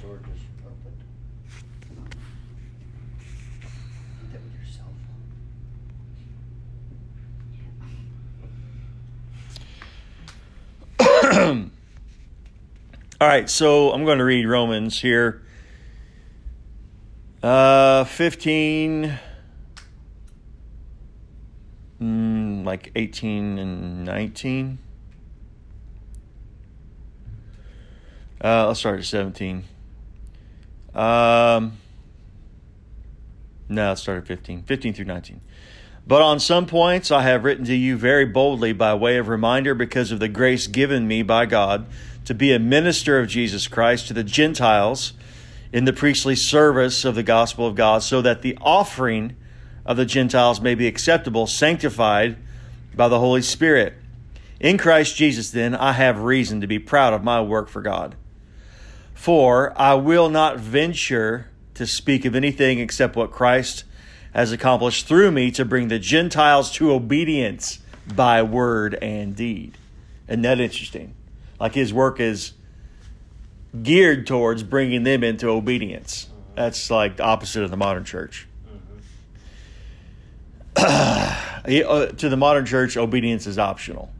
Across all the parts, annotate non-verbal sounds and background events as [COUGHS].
just opened. That your cell phone? [COUGHS] All right, so I'm going to read Romans here. Uh, 15, mm, like 18 and 19. Uh, let's start at 17. Um, no, let's start at 15. 15 through 19. But on some points I have written to you very boldly by way of reminder because of the grace given me by God to be a minister of Jesus Christ to the Gentiles in the priestly service of the gospel of God, so that the offering of the Gentiles may be acceptable, sanctified by the Holy Spirit. In Christ Jesus, then, I have reason to be proud of my work for God. For I will not venture to speak of anything except what Christ has accomplished through me to bring the Gentiles to obedience by word and deed. Isn't that interesting? Like his work is geared towards bringing them into obedience. That's like the opposite of the modern church. [CLEARS THROAT] Uh, to the modern church, obedience is optional.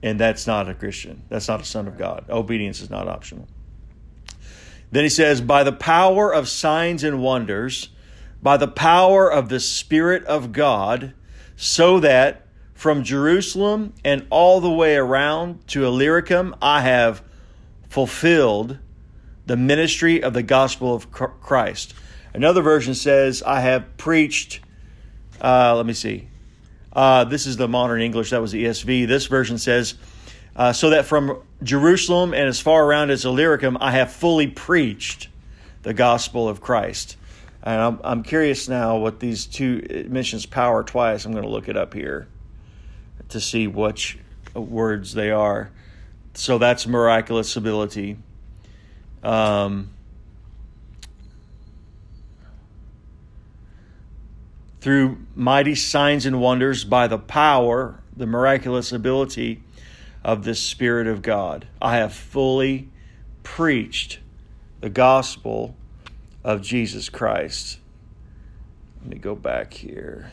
And that's not a Christian. That's not a son of God. Obedience is not optional. Then he says, by the power of signs and wonders, by the power of the Spirit of God, so that from Jerusalem and all the way around to Illyricum, I have fulfilled the ministry of the gospel of Christ. Another version says, I have preached, uh, let me see. Uh, this is the modern English, that was the ESV. This version says, uh, so that from Jerusalem and as far around as Illyricum, I have fully preached the gospel of Christ. And I'm, I'm curious now what these two, it mentions power twice. I'm going to look it up here to see which words they are. So that's miraculous ability. Um, through mighty signs and wonders by the power, the miraculous ability of the Spirit of God. I have fully preached the gospel of Jesus Christ. Let me go back here.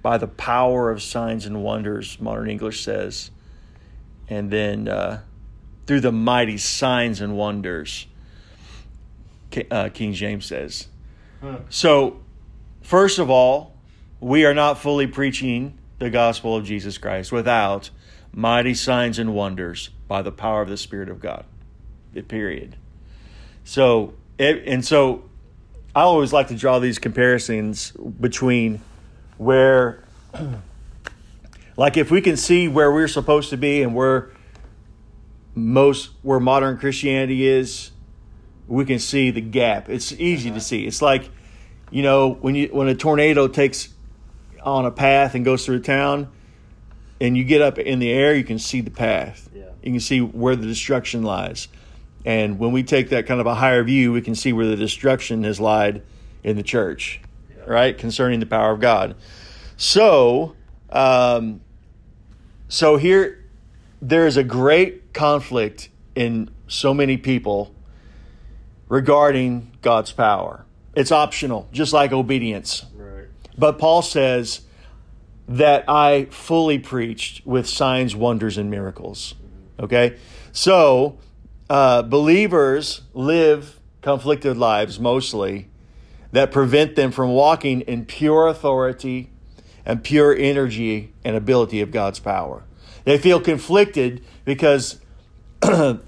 By the power of signs and wonders, modern English says. And then uh, through the mighty signs and wonders, uh, King James says. So, first of all, we are not fully preaching the gospel of Jesus Christ without mighty signs and wonders by the power of the Spirit of God. Period. So, it, and so I always like to draw these comparisons between where, [CLEARS THROAT] like, if we can see where we're supposed to be and where most where modern Christianity is, we can see the gap. It's easy to uh-huh. see. It's like, you know, when you when a tornado takes on a path and goes through a town, and you get up in the air, you can see the path. Yeah. You can see where the destruction lies. And when we take that kind of a higher view, we can see where the destruction has lied in the church, right? Concerning the power of God. So, um, so here, there is a great conflict in so many people regarding God's power. It's optional, just like obedience. Right. But Paul says that I fully preached with signs, wonders, and miracles. Okay? So, uh, believers live conflicted lives mostly that prevent them from walking in pure authority and pure energy and ability of God's power. They feel conflicted because [CLEARS THROAT]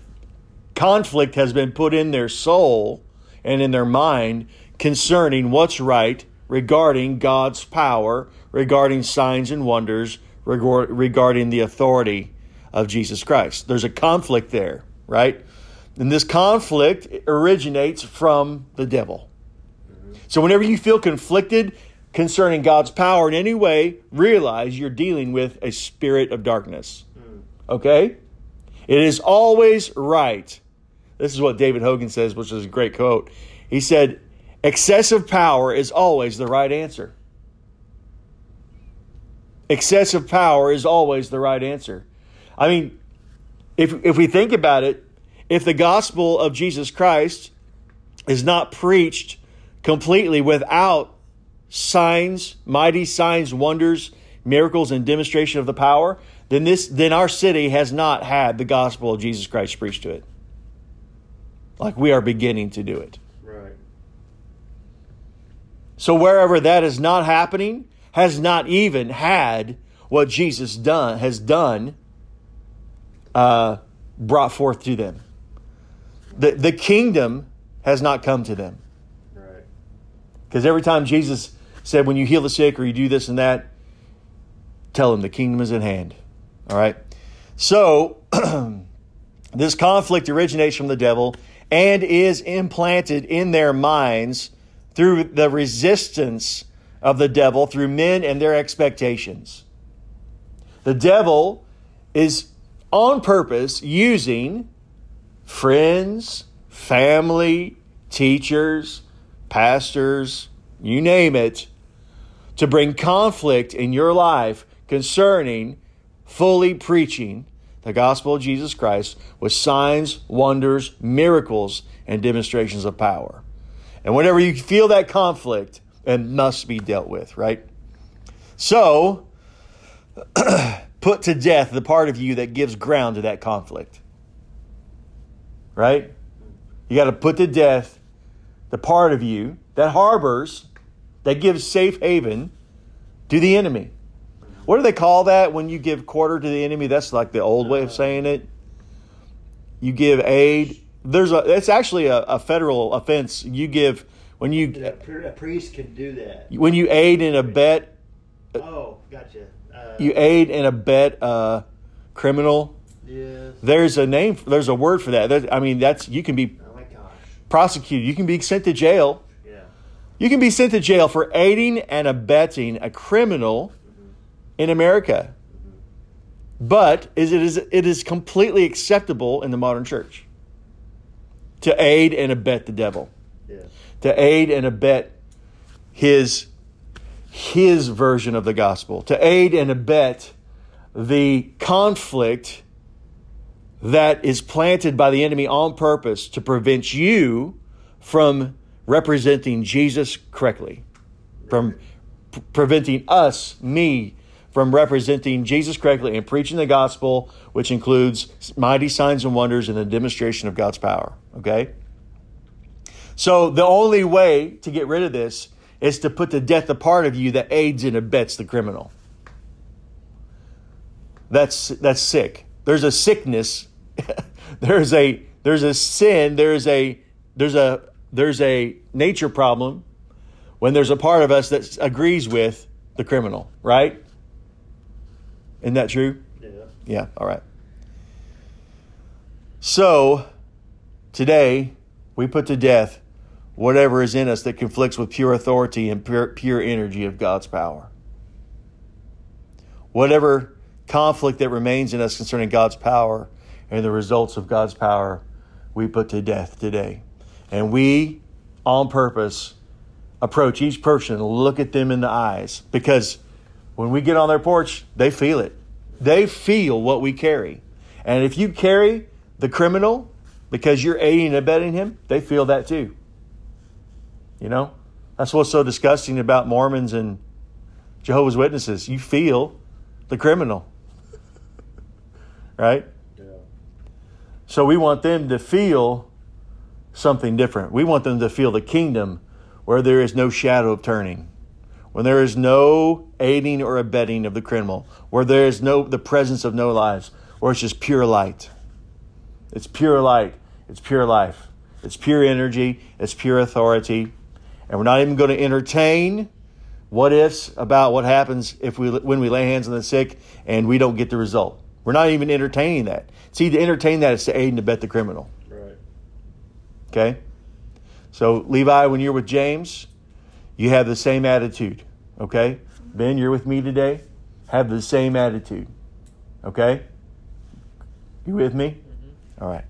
conflict has been put in their soul and in their mind concerning what's right regarding God's power, regarding signs and wonders, regarding the authority of Jesus Christ. There's a conflict there, right? And this conflict originates from the devil. So whenever you feel conflicted concerning God's power in any way, realize you're dealing with a spirit of darkness. Okay? It is always right. This is what David Hogan says, which is a great quote. He said, Excessive power is always the right answer. Excessive power is always the right answer. I mean, if, if we think about it, if the gospel of Jesus Christ is not preached completely without signs, mighty signs, wonders, miracles, and demonstration of the power, then this then our city has not had the gospel of Jesus Christ preached to it. Like we are beginning to do it. So wherever that is not happening, has not even had what Jesus done has done uh, brought forth to them. The the kingdom has not come to them. Right. Because every time Jesus said, when you heal the sick or you do this and that, tell them the kingdom is at hand. All right? So, [CLEARS THROAT] this conflict originates from the devil and is implanted in their minds through the resistance of the devil through men and their expectations. The devil is on purpose using friends, family, teachers, pastors, you name it, to bring conflict in your life concerning fully preaching the gospel of Jesus Christ with signs, wonders, miracles, and demonstrations of power. And whenever you feel that conflict, it must be dealt with, right? So, [CLEARS THROAT] put to death the part of you that gives ground to that conflict. Right? You got to put to death the part of you that harbors, that gives safe haven to the enemy. What do they call that when you give quarter to the enemy? That's like the old way of saying it. You give aid. There's a. It's actually a, a federal offense. You give when you a priest can do that. when you aid and abet. Uh, oh, gotcha. Uh, You aid and abet a uh, criminal. Yes. There's a name. There's a word for that. There- I mean, that's you can be Oh my gosh. prosecuted. You can be sent to jail. Yeah. You can be sent to jail for aiding and abetting a criminal mm-hmm. in America. Mm-hmm. But is it is it is completely acceptable in the modern church to aid and abet the devil, Yeah. to aid and abet his his version of the gospel, to aid and abet the conflict that is planted by the enemy on purpose to prevent you from representing Jesus correctly, from p- preventing us, me, from representing Jesus correctly and preaching the gospel, which includes mighty signs and wonders and the demonstration of God's power. Okay? So the only way to get rid of this is to put to death the part of you that aids and abets the criminal. That's that's sick. There's a sickness. [LAUGHS] there's a there's a sin. There's a there's a there's a nature problem when there's a part of us that agrees with the criminal, right? Isn't that true? Yeah. Yeah, all right. So, today, we put to death whatever is in us that conflicts with pure authority and pure, pure energy of God's power. Whatever conflict that remains in us concerning God's power and the results of God's power, we put to death today. And we, on purpose, approach each person, look at them in the eyes, because when we get on their porch, they feel it. They feel what we carry. And if you carry the criminal because you're aiding and abetting him, they feel that too. You know? That's what's so disgusting about Mormons and Jehovah's Witnesses. You feel the criminal. right? Yeah. So we want them to feel something different. We want them to feel the kingdom where there is no shadow of turning, when there is no aiding or abetting of the criminal, where there is no the presence of no lies, where it's just pure light. It's pure light. It's pure life. It's pure energy. It's pure authority. And we're not even going to entertain what ifs about what happens if we when we lay hands on the sick and we don't get the result. We're not even entertaining that. See, to entertain that is to aid and abet the criminal. Right. Okay? So, Levi, when you're with James, you have the same attitude. Okay? Ben, you're with me today. Have the same attitude. Okay? You with me? Mm-hmm. All right.